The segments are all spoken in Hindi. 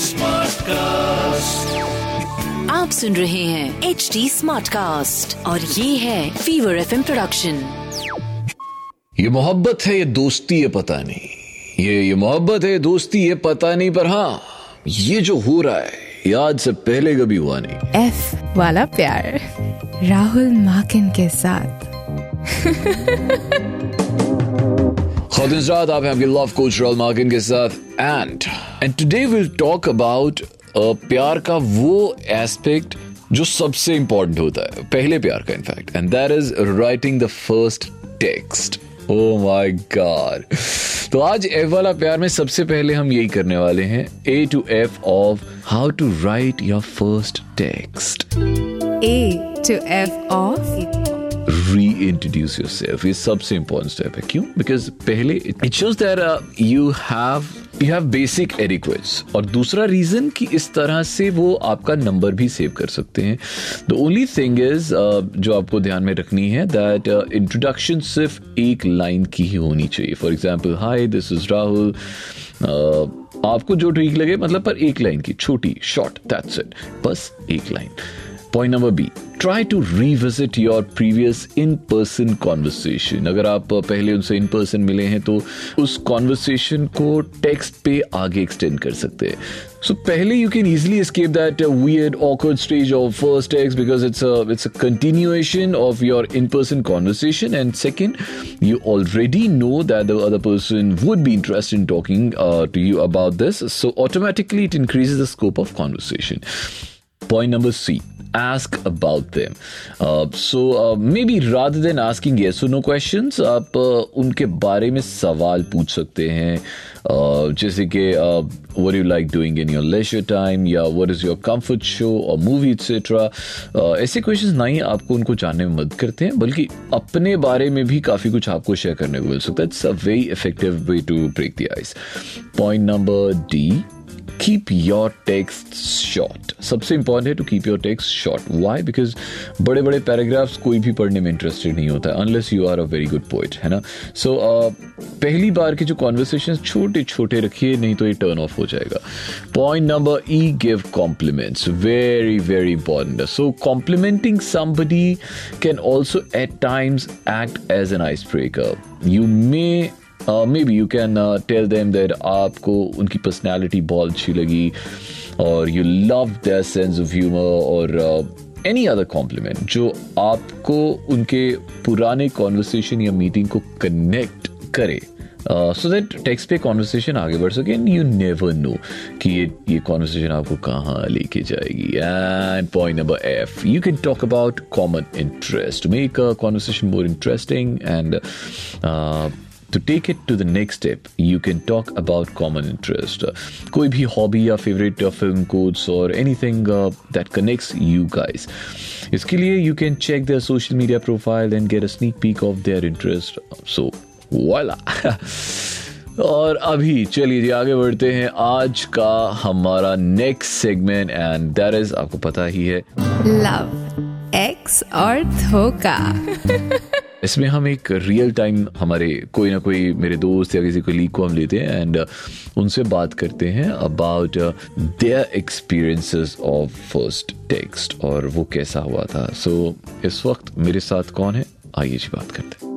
स्मार्ट कास्ट आप सुन रहे हैं एच डी स्मार्ट कास्ट और ये है फीवर एफ़ प्रोडक्शन ये मोहब्बत है ये दोस्ती ये पता नहीं। ये ये मोहब्बत है दोस्ती ये पता नहीं पर हाँ ये जो हो रहा है ये आज से पहले कभी हुआ नहीं। एफ़ वाला प्यार राहुल माकिन के साथ। खुदिन रात आप हैं आपके लव कोच राहुल माकिन के साथ। And and today will talk about प्यार का वो एस्पेक्ट जो सबसे इंपॉर्टेंट होता है, पहले प्यार का in fact and that is writing the first text oh my god तो आज एफ़ वाला प्यार में सबसे पहले हम यही करने वाले हैं A to F of how to write your first text A to F of reintroduce yourself is सबसे important step है। क्यों? Because पहले shows that uh, you have you have basic adequates और दूसरा रीजन कि इस तरह से वो आपका नंबर भी सेव कर सकते हैं। द ओनली थिंग इज़ जो आपको ध्यान में रखनी है दैट इंट्रोडक्शन सिर्फ़ एक लाइन की ही होनी चाहिए। For example hi this is Rahul आपको जो ठीक लगे मतलब पर एक लाइन की छोटी शॉर्ट दैट्स इट बस एक line point number B Try to revisit your previous in person conversation अगर आप पहले उनसे इन पर्सन मिले हैं तो उस कॉन्वर्सेशन को टेक्स्ट पे आगे एक्सटेंड कर सकते हैं So पहले you can easily escape that uh, weird awkward stage of first text because it's a it's a continuation of your in-person conversation and second you already know that the other person would be interested in talking uh, to you about this so automatically it increases the scope of conversation. Point number C ask about them. Uh, so uh, maybe rather than asking yes or no questions, आप uh, उनके बारे में सवाल पूछ सकते हैं uh, जैसे कि what do you like doing in your leisure time या what is your comfort show or movie etc. Uh, ऐसे क्वेश्चंस नहीं आपको उनको जानने में मदद करते हैं बल्कि अपने बारे में भी काफ़ी कुछ आपको शेयर करने को मिल सकता है it's a very effective way to break the ice point number D keep your text short सबसे इंपॉर्टेंट है to keep your text short why because बड़े बड़े पैराग्राफ्स कोई भी पढ़ने में इंटरेस्टेड नहीं होता unless you are a very good poet है ना? सो so, uh, पहली बार के जो कॉन्वर्सेशन छोटे छोटे रखिए नहीं तो ये टर्न ऑफ़ हो जाएगा। Point number E give compliments very very important so complimenting somebody can also at times act as an ice breaker you may may be you can tell them that आपको उनकी पर्सनैलिटी बहुत अच्छी लगी और you love their sense of humour और एनी अदर कॉम्प्लीमेंट जो आपको उनके पुराने कॉन्वर्सेशन या मीटिंग को कनेक्ट करे। सो दैट टेक्स्ट पे कॉन्वर्सेशन आगे बढ़ सके एंड यू नेवर नो कि ये ये कॉन्वर्सेशन आपको कहाँ लेके जाएगी। And point number F you can talk about common interest make a conversation more interesting and to take it to the next step you can talk about common interest uh, कोई भी hobby या favorite uh, film quotes or anything uh, that connects you guys इसके लिए you can check their social media profile and get a sneak peek of their interest so voila और अभी चलिए जी आगे बढ़ते हैं आज का हमारा next segment and that is आपको पता ही है लव एक्स और धोखा इसमें हम एक रियल टाइम हमारे कोई ना कोई मेरे दोस्त या किसी कोलीग को हम लेते हैं एंड उनसे बात करते हैं about their experiences of first text और वो कैसा हुआ था। सो so, इस वक्त मेरे साथ कौन है? आइए जी बात करते हैं।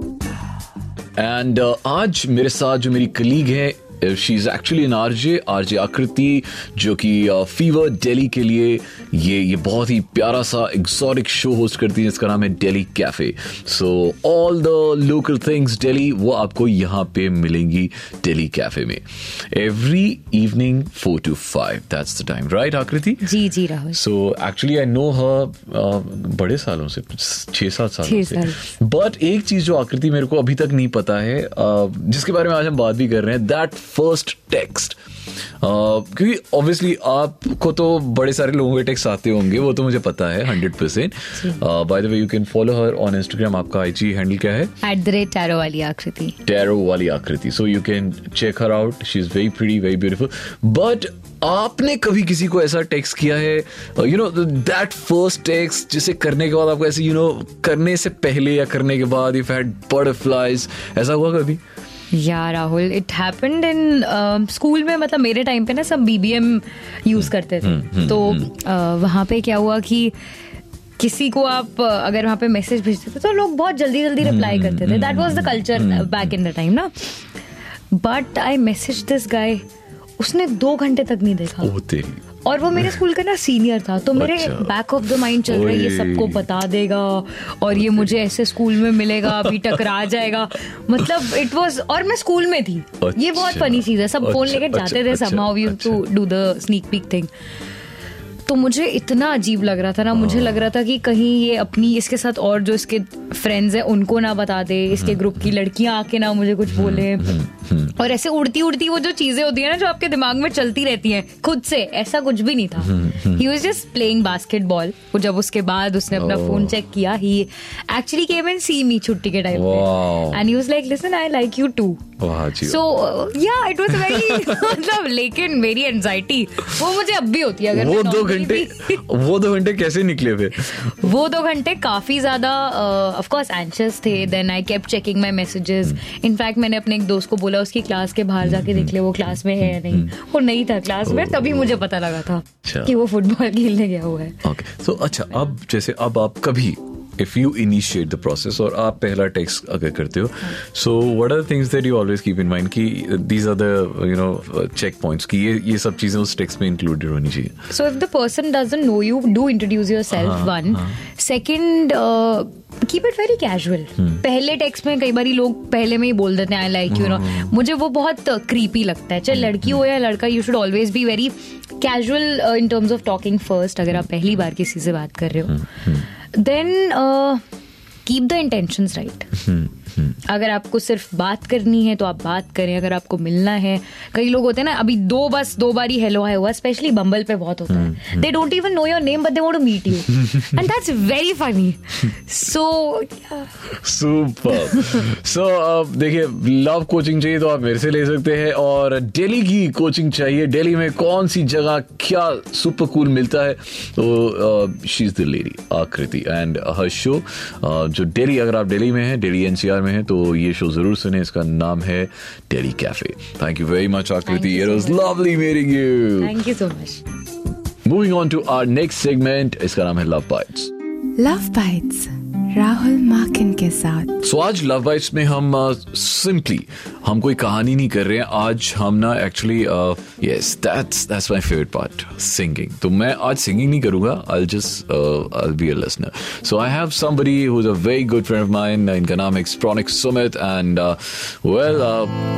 एंड uh, आज मेरे साथ जो मेरी कलीग है she is actually an RJ RJ Aakriti जो कि फीवर uh, दिल्ली के लिए ये ये बहुत ही प्यारा सा एक्सोटिक शो होस्ट करती है इसका नाम है Delhi cafe so all the local things Delhi वो आपको यहाँ पे मिलेंगी दिल्ली कैफ़े में. Every evening four to five that's the time right Aakriti ji ji Rahul. So actually I know हर बड़े सालों से छह सात सालों से. बट एक चीज़ जो आकृति मेरे को अभी तक नहीं पता है uh, जिसके बारे में आज हम बात भी कर रहे हैं दैट फ़र्स्ट टेक्स्ट क्योंकि ऑब्वियसली आपको तो बड़े सारे लोगों के टेक्स्ट आते होंगे वो तो मुझे पता है hundred percent by the way you can follow her on Instagram आपका आईजी हैंडल क्या है? एट द रेट टैरो वाली आकृति। टैरो वाली Akriti. So you can check her out she is very pretty very beautiful but आपने कभी किसी को ऐसा टेक्स्ट किया है? You know that first text जिसे करने के बाद आपको ऐसे यू you नो know, करने से पहले या करने के बाद इफ़ हैड बटरफ्लाइज ऐसा हुआ कभी? या Rahul it happened in school में मतलब मेरे टाइम पे ना सब बीबीएम यूज़ करते थे। तो uh, वहाँ पे क्या हुआ कि किसी को आप uh, अगर वहाँ पे मैसेज भेजते थे तो लोग बहुत जल्दी जल्दी रिप्लाई करते थे। That was the culture back in the time ना। But I message this guy उसने दो घंटे तक नहीं देखा। और वो मेरे स्कूल का ना सीनियर था तो मेरे अच्छा। बैक ऑफ़ द माइंड चल रहा है ये सबको बता देगा और ये मुझे ऐसे स्कूल में मिलेगा अभी टकरा जाएगा। मतलब इट वाज और मैं स्कूल में थी। ये बहुत अच्छा। फनी चीज़ है सब फ़ोन लेकर लेके जाते थे somehow you to do the sneak peek thing तो मुझे इतना अजीब लग रहा था ना मुझे लग रहा था कि कहीं ये अपनी इसके साथ और जो इसके फ्रेंड्स हैं उनको ना बता दे इसके ग्रुप की लड़कियाँ आके ना मुझे कुछ बोले। और ऐसे उड़ती उड़ती वो जो चीज़ें होती है ना जो आपके दिमाग में चलती रहती हैं खुद से ऐसा कुछ भी नहीं था। He was just playing basketball वो जब उसके बाद उसने अपना Oh. फ़ोन चेक किया ही एक्चुअली केम एंड सी मी छुट्टी के टाइम पे। And he was like listen I like you too so yeah it was very मतलब लेकिन मेरी एंजाइटी वो मुझे अब भी होती है अगर वो दो घंटे वो दो घंटे कैसे निकले फिर वो दो घंटे काफ़ी ज़्यादा ऑफ़ कोर्स एंशियस थे. Then I kept checking my messages in fact मैंने अपने एक दोस्त को बोला उसकी क्लास के बाहर जाके देख ले वो क्लास में है या नहीं. वो नहीं था क्लास में तभी मुझे पता लगा था अच्छा। कि वो फुटबॉल खेलने गया हुआ है। ओके सो अच्छा अब जैसे अब आप कभी if you initiate the process और आप पहला टेक्स्ट अगर करते हो so what are things that you always keep in mind कि these are the you know checkpoints कि ये ये सब चीज़ें उस टेक्स्ट में इंक्लूडेड होनी चाहिए। So if the person doesn't know you, do introduce yourself. one. Second, uh, keep it very casual. पहले टेक्स्ट में कई बार लोग पहले में ही बोल देते हैं आई लाइक यू नो मुझे वो बहुत क्रीपी लगता है। चाहे लड़की हो या लड़का you should always be very casual in terms of talking first अगर आप पहली बार किसी से बात कर रहे हो। Then keep the intention right अगर आपको सिर्फ़ बात करनी है तो आप बात करें अगर आपको मिलना है। कई लोग होते हैं ना अभी दो बस दो बार ही हेलो है हुआ स्पेशली बम्बल पे बहुत होता है। They don't even know your name but they want to meet you and that's very funny so super so देखिए लव कोचिंग चाहिए तो आप मेरे से ले सकते हैं और दिल्ली की कोचिंग चाहिए। दिल्ली में कौन सी जगह क्या सुपर कूल मिलता है? तो she is the lady Akriti and her show जो दिल्ली अगर आप दिल्ली में हैं दिल्ली एनसीआर में हैं तो ये शो ज़रूर सुने। इसका नाम है Terry cafe thank you very much Akriti. you it was lovely meeting you thank you so much moving on to our next segment इसका नाम है love bites love bites Rahul Makin के साथ। सो आज लव बाइट्स में हम सिंपली हम कोई कहानी नहीं कर रहे हैं। आज हम ना actually yes that's that's my favourite part singing तो मैं आज सिंगिंग नहीं करूँगा I just I be a listener so I have somebody who is a very good friend of mine इनका नाम है Extronic Sumit and well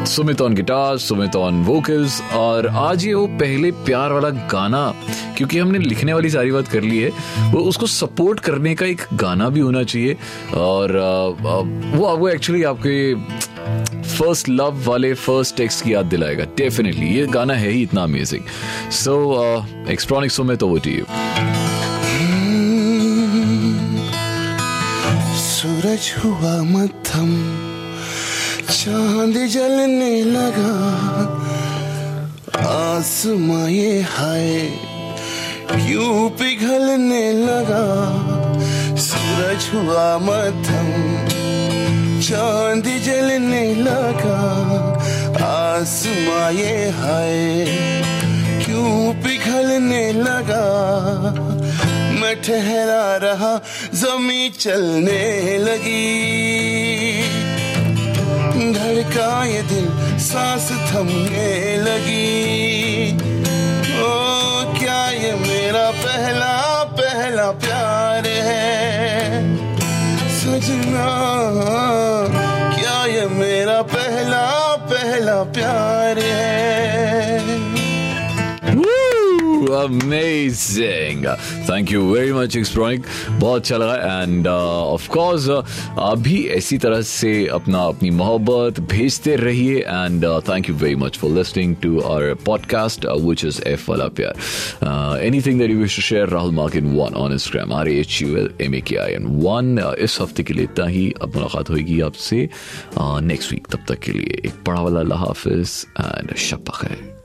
Sumit on guitar Sumit on vocals और आज ये वो पहले प्यार वाला गाना क्योंकि हमने लिखने वाली सारी बात कर ली है वो उसको सपोर्ट करने का एक गाना भी होना चाहिए और uh, uh, वो आपको एक्चुअली आपके फ़र्स्ट लव वाले फ़र्स्ट टेक्स्ट की याद दिलाएगा। डेफिनेटली ये गाना है ही इतना amazing so Extronic Sumit over to you सूरज हुआ मध्यम, चाँद जलने लगा। आसमां ये हाय, क्यों पिघलने लगा? सूरज हुआ मध्यम चाँद जलने लगा, आसमां हाय, क्यों पिघलने लगा? मैं ठहरा रहा, जमी चलने लगी। धड़का ये दिल, सांस थमने लगी। Amazing thank you very much Extronic बहुत अच्छा लगा. एंड ऑफ़ कोर्स आप भी ऐसी तरह से अपना, अपनी मोहब्बत भेजते रहिए. And thank you very much for listening to our podcast which is F वाला प्यार. Anything that you wish to share Rahul Makin one on Instagram R H U L M A K I N one इस हफ़्ते के लिए इतना ही. अब मुलाकात होगी आपसे नेक्स्ट वीक तब तक के लिए एक बड़ा वाला हाफिज एंड शब खैर